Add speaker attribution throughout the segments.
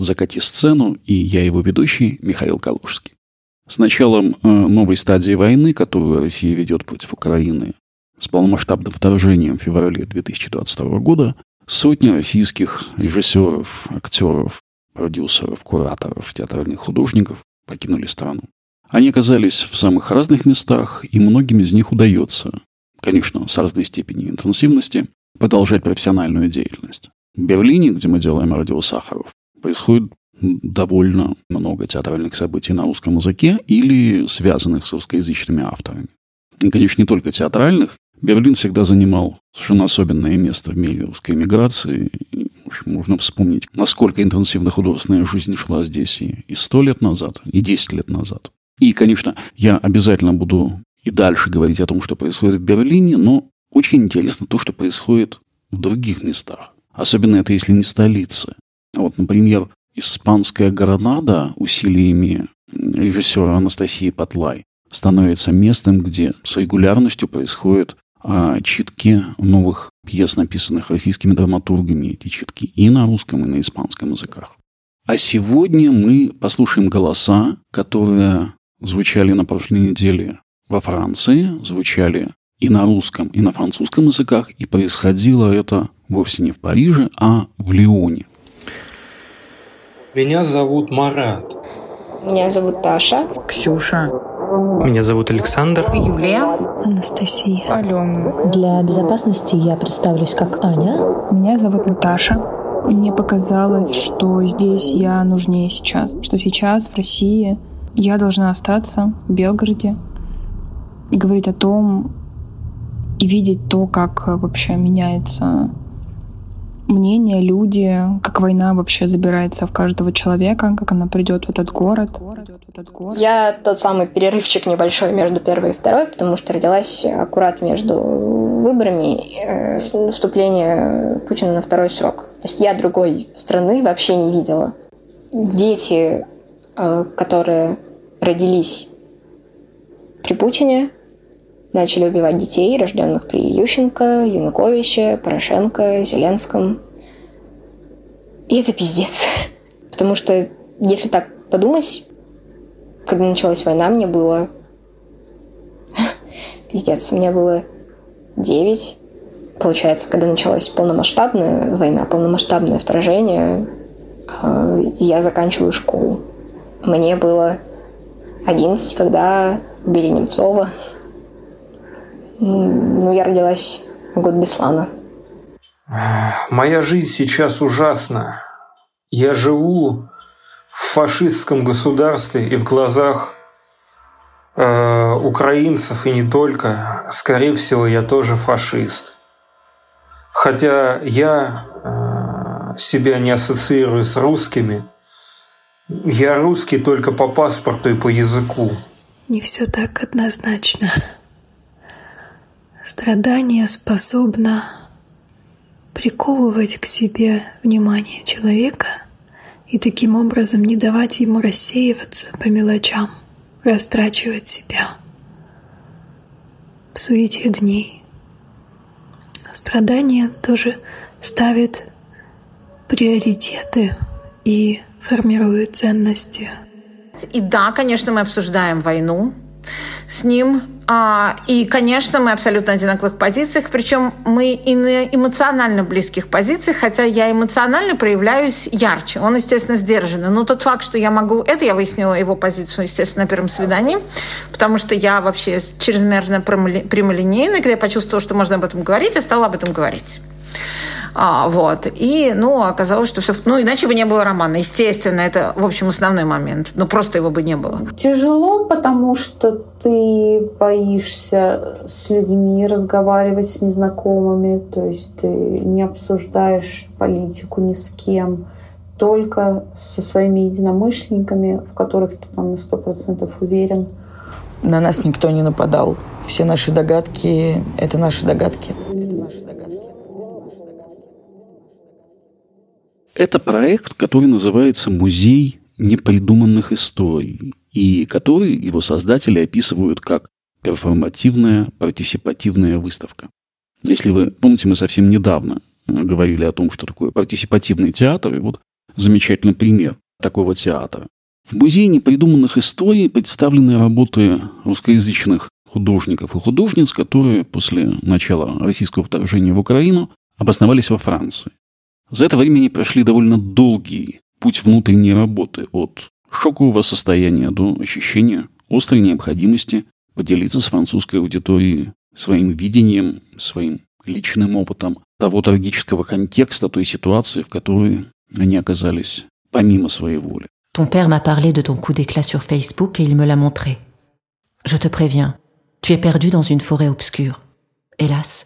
Speaker 1: Подкаст «Закати сцену» и я его ведущий Михаил Калужский. С началом э, новой стадии войны, которую Россия ведет против Украины, с полномасштабным вторжением в феврале 2022 года, сотни российских режиссеров, актеров, продюсеров, кураторов, театральных художников покинули страну. Они оказались в самых разных местах, и многим из них удается, конечно, с разной степенью интенсивности, продолжать профессиональную деятельность. В Берлине, где мы делаем радио Сахаров, происходит довольно много театральных событий на русском языке или связанных с русскоязычными авторами. И, конечно, не только театральных. Берлин всегда занимал совершенно особенное место в мире русской эмиграции. В общем, можно вспомнить, насколько интенсивно художественная жизнь шла здесь и, и 100 лет назад, и 10 лет назад. И, конечно, я обязательно буду и дальше говорить о том, что происходит в Берлине, но очень интересно то, что происходит в других местах. Особенно это, если не столица. Вот, например, испанская Гранада усилиями режиссера Анастасии Патлай становится местом, где с регулярностью происходят а, читки новых пьес, написанных российскими драматургами. Эти читки и на русском, и на испанском языках. А сегодня мы послушаем голоса, которые звучали на прошлой неделе во Франции, звучали и на русском, и на французском языках, и происходило это вовсе не в Париже, а в Лионе.
Speaker 2: Меня зовут Марат.
Speaker 3: Меня зовут Таша.
Speaker 4: Ксюша.
Speaker 5: Меня зовут Александр.
Speaker 6: Юлия.
Speaker 7: Анастасия.
Speaker 8: Алена.
Speaker 9: Для безопасности я представлюсь как Аня.
Speaker 10: Меня зовут Наташа. Мне показалось, что здесь я нужнее сейчас. Что сейчас в России я должна остаться в Белгороде и говорить о том, и видеть то, как вообще меняется мнение, люди, как война вообще забирается в каждого человека, как она придет в этот город.
Speaker 3: Я тот самый перерывчик небольшой между первой и второй, потому что родилась аккурат между выборами и э, вступления Путина на второй срок. То есть я другой страны вообще не видела. Дети, э, которые родились при Путине, начали убивать детей, рожденных при Ющенко, Януковиче, Порошенко, Зеленском. И это пиздец. Потому что, если так подумать, когда началась война, мне было... Пиздец, мне было 9. Получается, когда началась полномасштабная война, полномасштабное вторжение, э, я заканчиваю школу. Мне было 11, когда убили Немцова. Ну, я родилась в год Беслана.
Speaker 2: Моя жизнь сейчас ужасна. Я живу в фашистском государстве и в глазах э, украинцев и не только. Скорее всего, я тоже фашист. Хотя я э, себя не ассоциирую с русскими. Я русский только по паспорту и по языку.
Speaker 7: Не все так однозначно. Страдание способно приковывать к себе внимание человека и таким образом не давать ему рассеиваться по мелочам, растрачивать себя в суете дней. Страдание тоже ставит приоритеты и формирует ценности.
Speaker 6: И да, конечно, мы обсуждаем войну с ним, а, и, конечно, мы абсолютно одинаковых позициях, причем мы и на эмоционально близких позициях, хотя я эмоционально проявляюсь ярче. Он, естественно, сдержанный. Но тот факт, что я могу... Это я выяснила его позицию, естественно, на первом свидании, потому что я вообще чрезмерно прямолинейна. Когда я почувствовала, что можно об этом говорить, я стала об этом говорить. А, вот. И, ну, оказалось, что все... Ну, иначе бы не было романа. Естественно, это, в общем, основной момент. Ну, просто его бы не было.
Speaker 8: Тяжело, потому что ты боишься с людьми разговаривать, с незнакомыми. То есть ты не обсуждаешь политику ни с кем только со своими единомышленниками, в которых ты там на сто процентов уверен.
Speaker 4: На нас никто не нападал. Все наши догадки – это наши догадки. Это наши догадки.
Speaker 1: Это проект, который называется «Музей непридуманных историй», и который его создатели описывают как перформативная партисипативная выставка. Если вы помните, мы совсем недавно говорили о том, что такое партисипативный театр. И вот замечательный пример такого театра. В Музее непридуманных историй представлены работы русскоязычных художников и художниц, которые после начала российского вторжения в Украину обосновались во Франции. За это время прошли довольно долгий путь внутренней работы от шокового состояния до ощущения острой необходимости поделиться с французской аудиторией своим видением, своим личным опытом того трагического контекста, той ситуации, в которой они оказались помимо своей воли.
Speaker 11: Ton père m'a parlé de ton coup d'éclat sur Facebook et il me l'a montré. Je te préviens, tu es perdu dans une forêt obscure. Hélas,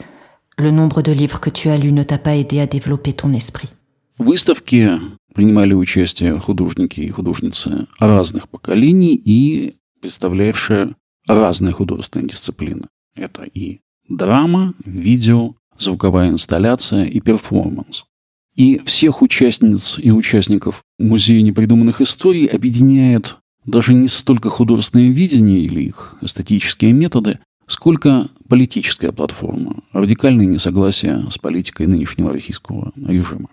Speaker 11: le nombre de livres que tu as lus ne t'a pas aidé à développer ton esprit.
Speaker 1: В принимали участие художники и художницы разных поколений и представлявшие разные художественные дисциплины. Это и драма, видео, звуковая инсталляция и перформанс. И всех участниц и участников Музея непридуманных историй объединяет даже не столько художественное видение или их эстетические методы, сколько политическая платформа, радикальное несогласие с политикой нынешнего российского режима.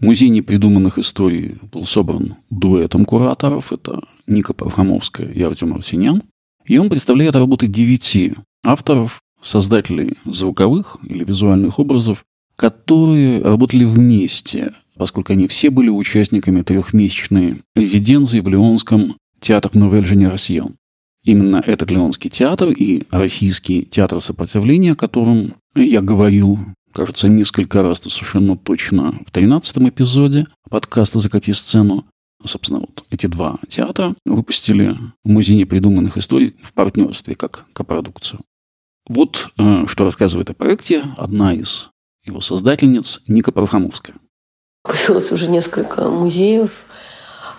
Speaker 1: Музей непридуманных историй был собран дуэтом кураторов. Это Ника Пархамовская и Артем Арсенян. И он представляет работы девяти авторов, создателей звуковых или визуальных образов, которые работали вместе, поскольку они все были участниками трехмесячной резиденции в Леонском театре Новель Женерасьон. Именно этот Леонский театр и Российский театр сопротивления, о котором я говорил, кажется, несколько раз, совершенно точно, в 13 эпизоде подкаста «Закати сцену», Собственно, вот эти два театра выпустили музей непридуманных историй в партнерстве как копродукцию. Вот э, что рассказывает о проекте одна из его создательниц Ника Пархамовская.
Speaker 12: Появилось уже несколько музеев,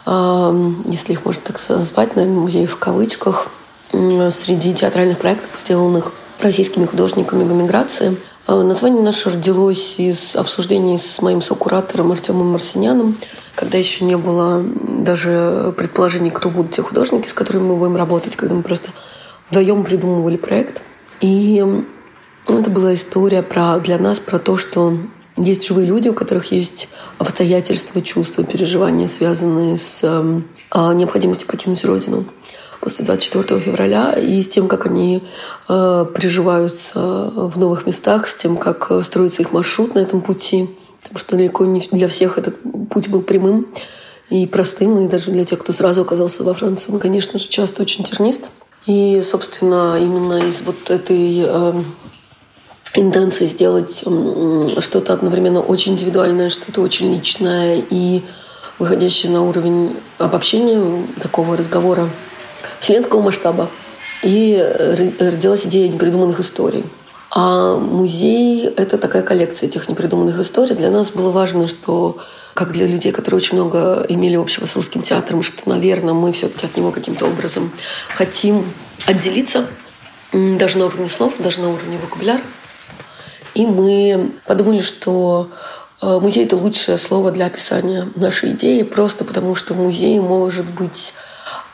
Speaker 12: если их можно так назвать, наверное, музеев в кавычках, среди театральных проектов, сделанных российскими художниками в эмиграции. А, название наше родилось из обсуждений с моим сокуратором Артемом Марсиняном, когда еще не было даже предположений, кто будут те художники, с которыми мы будем работать, когда мы просто вдвоем придумывали проект. И это была история про, для нас про то, что есть живые люди, у которых есть обстоятельства, чувства, переживания, связанные с э, необходимостью покинуть родину после 24 февраля и с тем, как они э, приживаются в новых местах, с тем, как строится их маршрут на этом пути. Потому что далеко не для всех этот путь был прямым и простым, и даже для тех, кто сразу оказался во Франции, он, конечно же, часто очень тернист. И, собственно, именно из вот этой э, интенции сделать что-то одновременно очень индивидуальное, что-то очень личное и выходящее на уровень обобщения такого разговора вселенского масштаба. И родилась идея непридуманных историй. А музей — это такая коллекция этих непридуманных историй. Для нас было важно, что как для людей, которые очень много имели общего с русским театром, что, наверное, мы все-таки от него каким-то образом хотим отделиться, даже на уровне слов, даже на уровне вокабуляра. И мы подумали, что э, музей — это лучшее слово для описания нашей идеи, просто потому что в музее может быть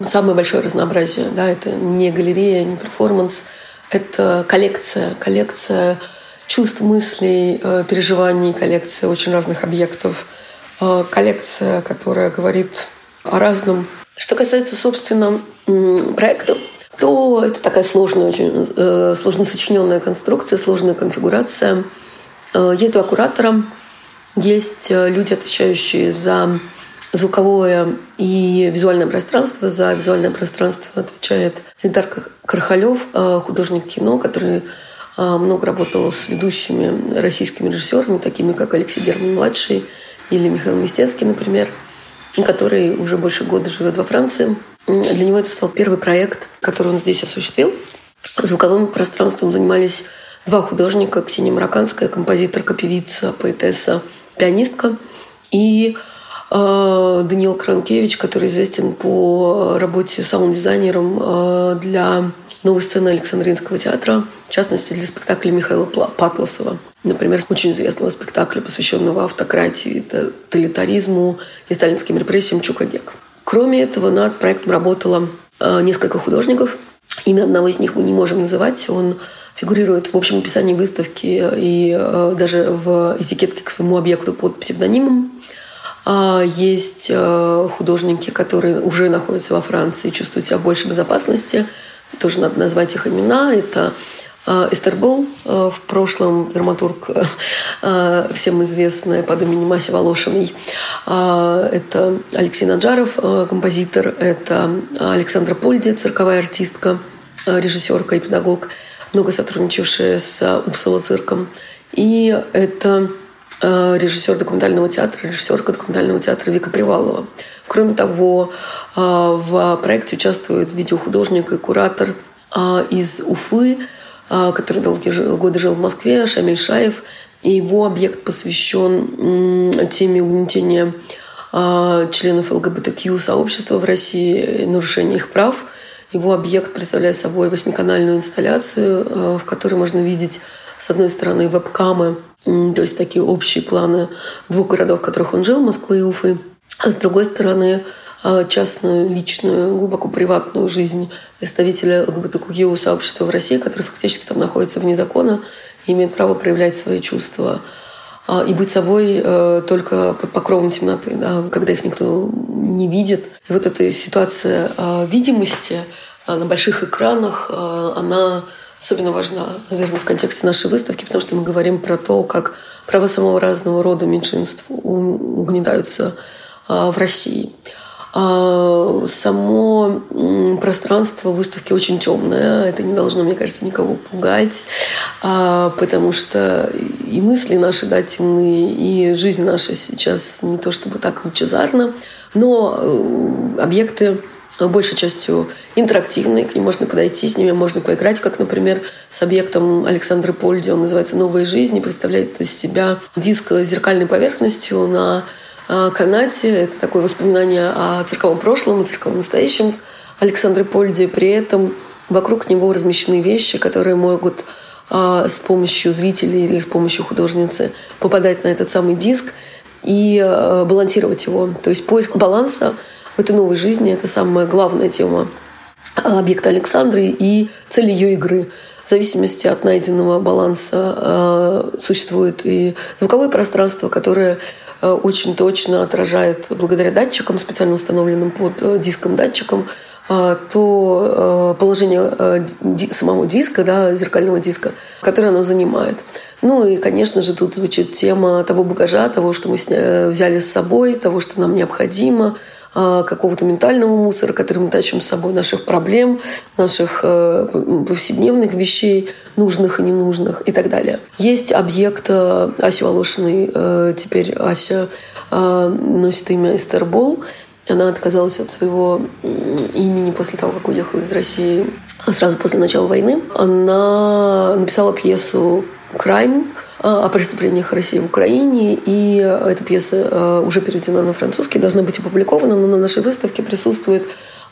Speaker 12: самое большое разнообразие. Да? Это не галерея, не перформанс, это коллекция, коллекция чувств, мыслей, э, переживаний, коллекция очень разных объектов, э, коллекция, которая говорит о разном. Что касается, собственно, проекта, то это такая сложная, очень э, сложно сочиненная конструкция, сложная конфигурация. Есть два куратора, есть люди, отвечающие за звуковое и визуальное пространство. За визуальное пространство отвечает Эльдар Кархалев, э, художник кино, который э, много работал с ведущими российскими режиссерами, такими как Алексей Герман-младший или Михаил Мистецкий, например, который уже больше года живет во Франции. Для него это стал первый проект, который он здесь осуществил. Звуковым пространством занимались два художника. Ксения Марокканская, композиторка, певица, поэтесса, пианистка. И Э, Даниил Кранкевич, который известен по работе саунд-дизайнером э, для новой сцены Александринского театра, в частности, для спектакля Михаила Патласова. Например, очень известного спектакля, посвященного автократии, тоталитаризму и сталинским репрессиям «Чукагек». Кроме этого, над проектом работало э, несколько художников. Имя одного из них мы не можем называть. Он фигурирует в общем описании выставки и э, даже в этикетке к своему объекту под псевдонимом. А есть э, художники, которые уже находятся во Франции и чувствуют себя в большей безопасности. Тоже надо назвать их имена. Это э, Эстер Бол, в прошлом драматург, всем известная под именем Мася Волошиной. Это Алексей Наджаров, композитор. Это Александра Польди, цирковая артистка, режиссерка и педагог, много сотрудничавшая с Упсала цирком. И это Э, режиссер документального театра, режиссерка документального театра Вика Привалова. Кроме того, э, в проекте участвует видеохудожник и куратор э, из Уфы, который долгие годы жил в Москве, Шамиль Шаев. И его объект посвящен теме угнетения членов ЛГБТК сообщества в России, нарушения их прав. Его объект представляет собой восьмиканальную инсталляцию, в которой можно видеть с одной стороны, вебкамы, то есть такие общие планы двух городов, в которых он жил, Москвы и Уфы. А с другой стороны, а, частную, личную, глубоко приватную жизнь представителя ЛГБТКИО сообщества в России, который фактически там находится вне закона и имеет право проявлять свои чувства а, и быть собой э, только под покровом темноты, да, когда их никто не видит. И вот эта ситуация а, видимости на больших экранах, она особенно важна, наверное, в контексте нашей выставки, потому что мы говорим про то, как права самого разного рода меньшинств угнетаются в России. А само пространство выставки очень темное. Это не должно, мне кажется, никого пугать, а, потому что и мысли наши да, темные, и жизнь наша сейчас не то чтобы так лучезарна, но э, объекты большей частью интерактивные, к ним можно подойти, с ними можно поиграть, как, например, с объектом Александры Польди, он называется «Новая жизнь» и представляет из себя диск с зеркальной поверхностью на канате. Это такое воспоминание о цирковом прошлом, о цирковом настоящем Александры Польди. При этом вокруг него размещены вещи, которые могут а, с помощью зрителей или с помощью художницы попадать на этот самый диск и а, балансировать его. То есть поиск баланса в этой новой жизни. Это самая главная тема объекта Александры и цель ее игры. В зависимости от найденного баланса существует и звуковое пространство, которое очень точно отражает благодаря датчикам, специально установленным под э, диском датчикам, то положение самого диска, да, зеркального диска, которое оно занимает. Ну и, конечно же, тут звучит тема того багажа, того, что мы взяли с собой, того, что нам необходимо, какого-то ментального мусора, который мы тащим с собой, наших проблем, наших э, повседневных вещей, нужных и ненужных и так далее. Есть объект э, Аси Волошиной, э, теперь Ася носит имя Эстербол. Она отказалась от своего имени после того, как уехала из России сразу после начала войны. Она написала пьесу «Крайм», о преступлениях России в Украине. И эта пьеса э, уже переведена на французский, должна быть опубликована, но на нашей выставке присутствует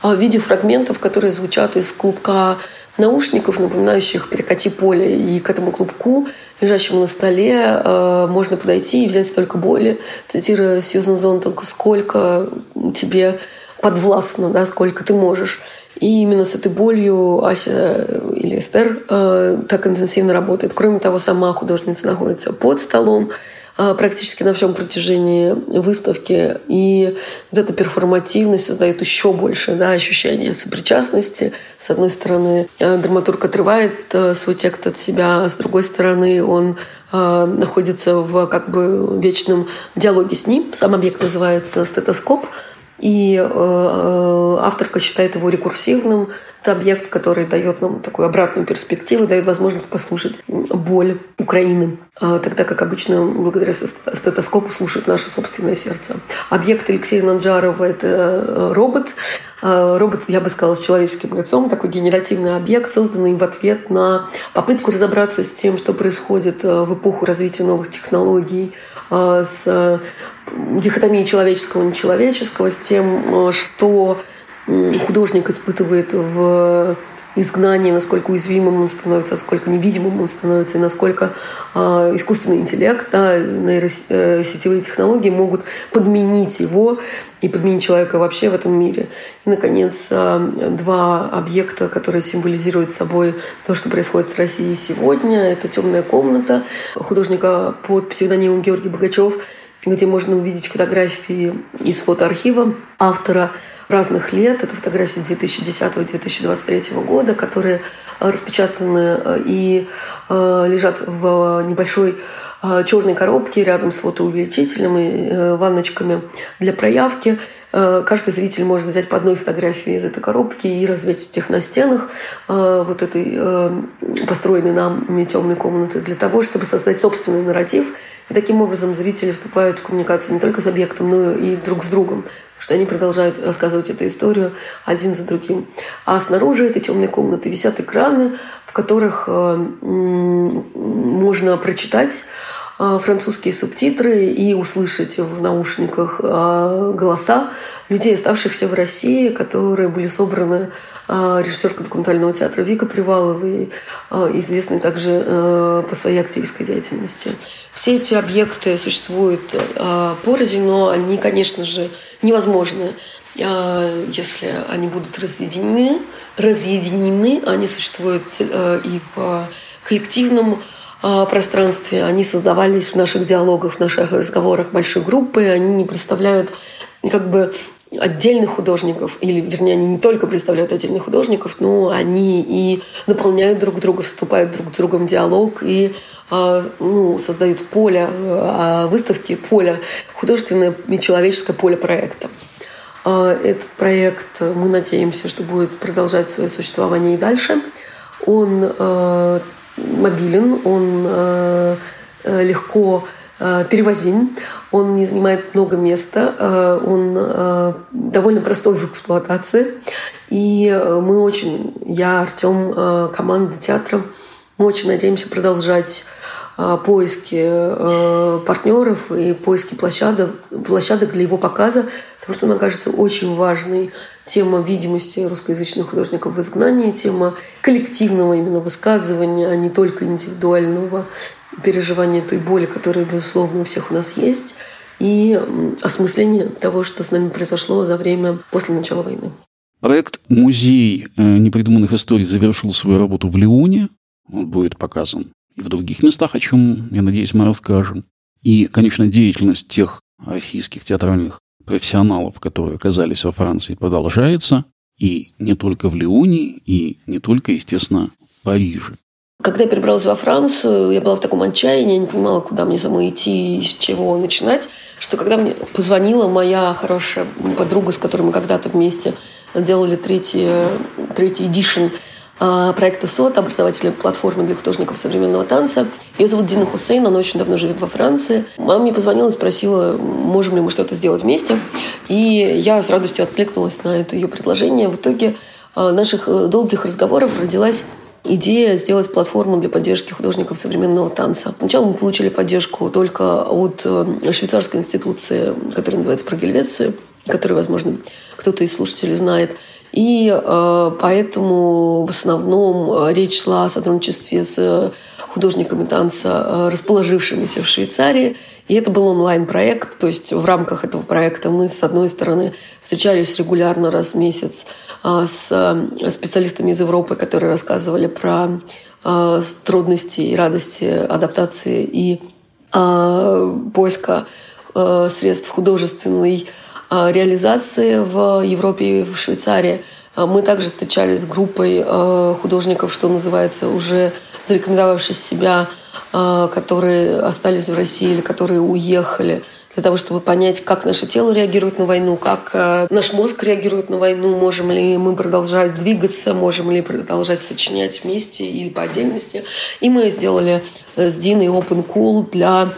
Speaker 12: в виде фрагментов, которые звучат из клубка наушников, напоминающих «Перекати поле». И к этому клубку, лежащему на столе, э, можно подойти и взять столько боли, цитируя Сьюзан Зонтонг, сколько тебе подвластно, да, сколько ты можешь. И именно с этой болью Ася э, или Эстер э, так интенсивно работает. Кроме того, сама художница находится под столом э, практически на всем протяжении выставки. И вот эта перформативность создает еще больше да, ощущение сопричастности. С одной стороны, э, драматург отрывает э, свой текст от себя, а с другой стороны, он э, находится в как бы вечном диалоге с ним. Сам объект называется «Стетоскоп». И э, э, авторка считает его рекурсивным. Это объект, который дает нам такую обратную перспективу, дает возможность послушать боль Украины, э, тогда как обычно благодаря стетоскопу слушают наше собственное сердце. Объект Алексея Нанджарова – это робот. Робот, я бы сказала, с человеческим лицом, такой генеративный объект, созданный в ответ на попытку разобраться с тем, что происходит в эпоху развития новых технологий, с дихотомией человеческого и нечеловеческого, с тем, что художник испытывает в изгнании, насколько уязвимым он становится, насколько невидимым он становится, и насколько э, искусственный интеллект, да, нейросетевые технологии могут подменить его и подменить человека вообще в этом мире. И, наконец, э, два объекта, которые символизируют собой то, что происходит в России сегодня. Это «Темная комната» художника под псевдонимом Георгий Богачев, где можно увидеть фотографии из фотоархива автора – разных лет. Это фотографии 2010-2023 года, которые э, распечатаны э, и э, лежат в небольшой черной коробке рядом с фотоувеличителем и ванночками для проявки. Каждый зритель может взять по одной фотографии из этой коробки и развесить их на стенах вот этой построенной нами темной комнаты для того, чтобы создать собственный нарратив. И таким образом зрители вступают в коммуникацию не только с объектом, но и друг с другом что они продолжают рассказывать эту историю один за другим. А снаружи этой темной комнаты висят экраны, в которых э, можно прочитать э, французские субтитры и услышать в наушниках э, голоса людей, оставшихся в России, которые были собраны режиссеркой документального театра Вика Приваловой, известной также по своей активистской деятельности. Все эти объекты существуют порознь, но они, конечно же, невозможны, если они будут разъединены. Разъединены, они существуют и в коллективном пространстве, они создавались в наших диалогах, в наших разговорах большой группы, они не представляют как бы отдельных художников, или, вернее, они не только представляют отдельных художников, но они и наполняют друг друга, вступают друг с другом в диалог и а, ну, создают поле а, выставки, поле, художественное и человеческое поле проекта. А, этот проект, мы надеемся, что будет продолжать свое существование и дальше. Он мобилен, он легко перевозим, он не занимает много места, он довольно простой в эксплуатации. И мы очень, я, Артем, команда театра, мы очень надеемся продолжать поиски э, партнеров и поиски площадок, площадок для его показа, потому что, мне кажется, очень важной тема видимости русскоязычных художников в изгнании, тема коллективного именно высказывания, а не только индивидуального переживания той боли, которая, безусловно, у всех у нас есть, и осмысление того, что с нами произошло за время после начала войны.
Speaker 1: Проект «Музей э, непридуманных историй» завершил свою работу в Леоне. Он будет показан и в других местах, о чем, я надеюсь, мы расскажем. И, конечно, деятельность тех российских театральных профессионалов, которые оказались во Франции, продолжается. И не только в Лионе, и не только, естественно, в Париже.
Speaker 12: Когда я перебралась во Францию, я была в таком отчаянии, я не понимала, куда мне самой идти, с чего начинать, что когда мне позвонила моя хорошая подруга, с которой мы когда-то вместе делали третий, третий эдишн проекта СОТ, образовательной платформы для художников современного танца. Ее зовут Дина Хусейн, она очень давно живет во Франции. Мама мне позвонила и спросила, можем ли мы что-то сделать вместе. И я с радостью откликнулась на это ее предложение. В итоге а, наших э, долгих разговоров родилась идея сделать платформу для поддержки художников современного танца. Сначала мы получили поддержку только от э, швейцарской институции, которая называется «Прогельвеция», которую, возможно, кто-то из слушателей знает. И э, поэтому в основном э, речь шла о сотрудничестве с художниками танца, э, расположившимися в Швейцарии. И это был онлайн-проект, то есть в рамках этого проекта мы, с одной стороны, встречались регулярно раз в месяц э, с специалистами из Европы, которые рассказывали про трудности и радости адаптации и поиска средств художественной реализации в Европе и в Швейцарии. Э, мы также встречались с группой э, художников, что называется, уже зарекомендовавшись себя, которые остались в России или которые уехали для того, чтобы понять, как наше тело реагирует на войну, как наш мозг реагирует на войну, можем ли мы продолжать двигаться, можем ли продолжать сочинять вместе или по отдельности. И мы сделали с Диной Open Cool для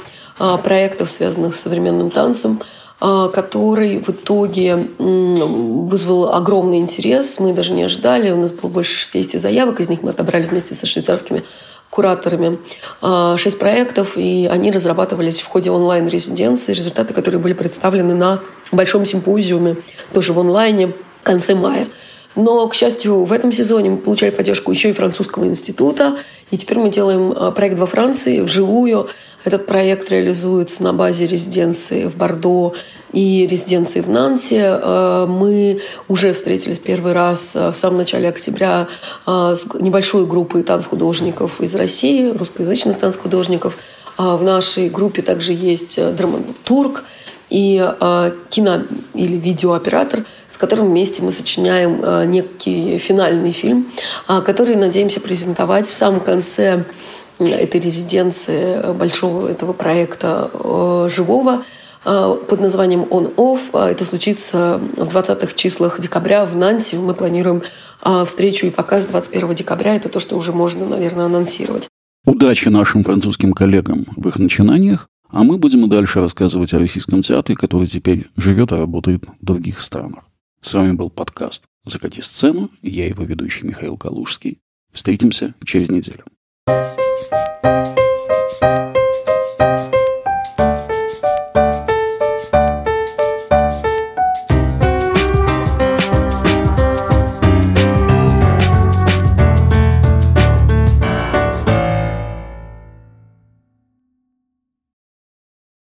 Speaker 12: проектов, связанных с современным танцем – который в итоге вызвал огромный интерес. Мы даже не ожидали. У нас было больше 60 заявок, из них мы отобрали вместе со швейцарскими кураторами а, шесть проектов, и они разрабатывались в ходе онлайн-резиденции, результаты, которые были представлены на большом симпозиуме, тоже в онлайне, в конце мая. Но, к счастью, в этом сезоне мы получали поддержку еще и французского института. И теперь мы делаем э, проект во Франции вживую. Этот проект реализуется на базе резиденции в Бордо и резиденции в Нанте. Э, мы уже встретились первый раз в самом начале октября с небольшой группой танцхудожников из России, русскоязычных танцхудожников. В нашей группе также есть драматург – и э, кино или видеооператор, с которым вместе мы сочиняем э, некий финальный фильм, э, который надеемся презентовать в самом конце этой резиденции э, большого этого проекта э, живого э, под названием On Off. Это случится в 20-х числах декабря в Нанте. Мы планируем встречу и показ 21 декабря. Это то, что уже можно, наверное, анонсировать.
Speaker 1: Удачи нашим французским коллегам в их начинаниях. А мы будем и дальше рассказывать о российском театре, который теперь живет и работает в других странах. С вами был подкаст «Закати сцену». Я его ведущий Михаил Калужский. Встретимся через неделю. Thank you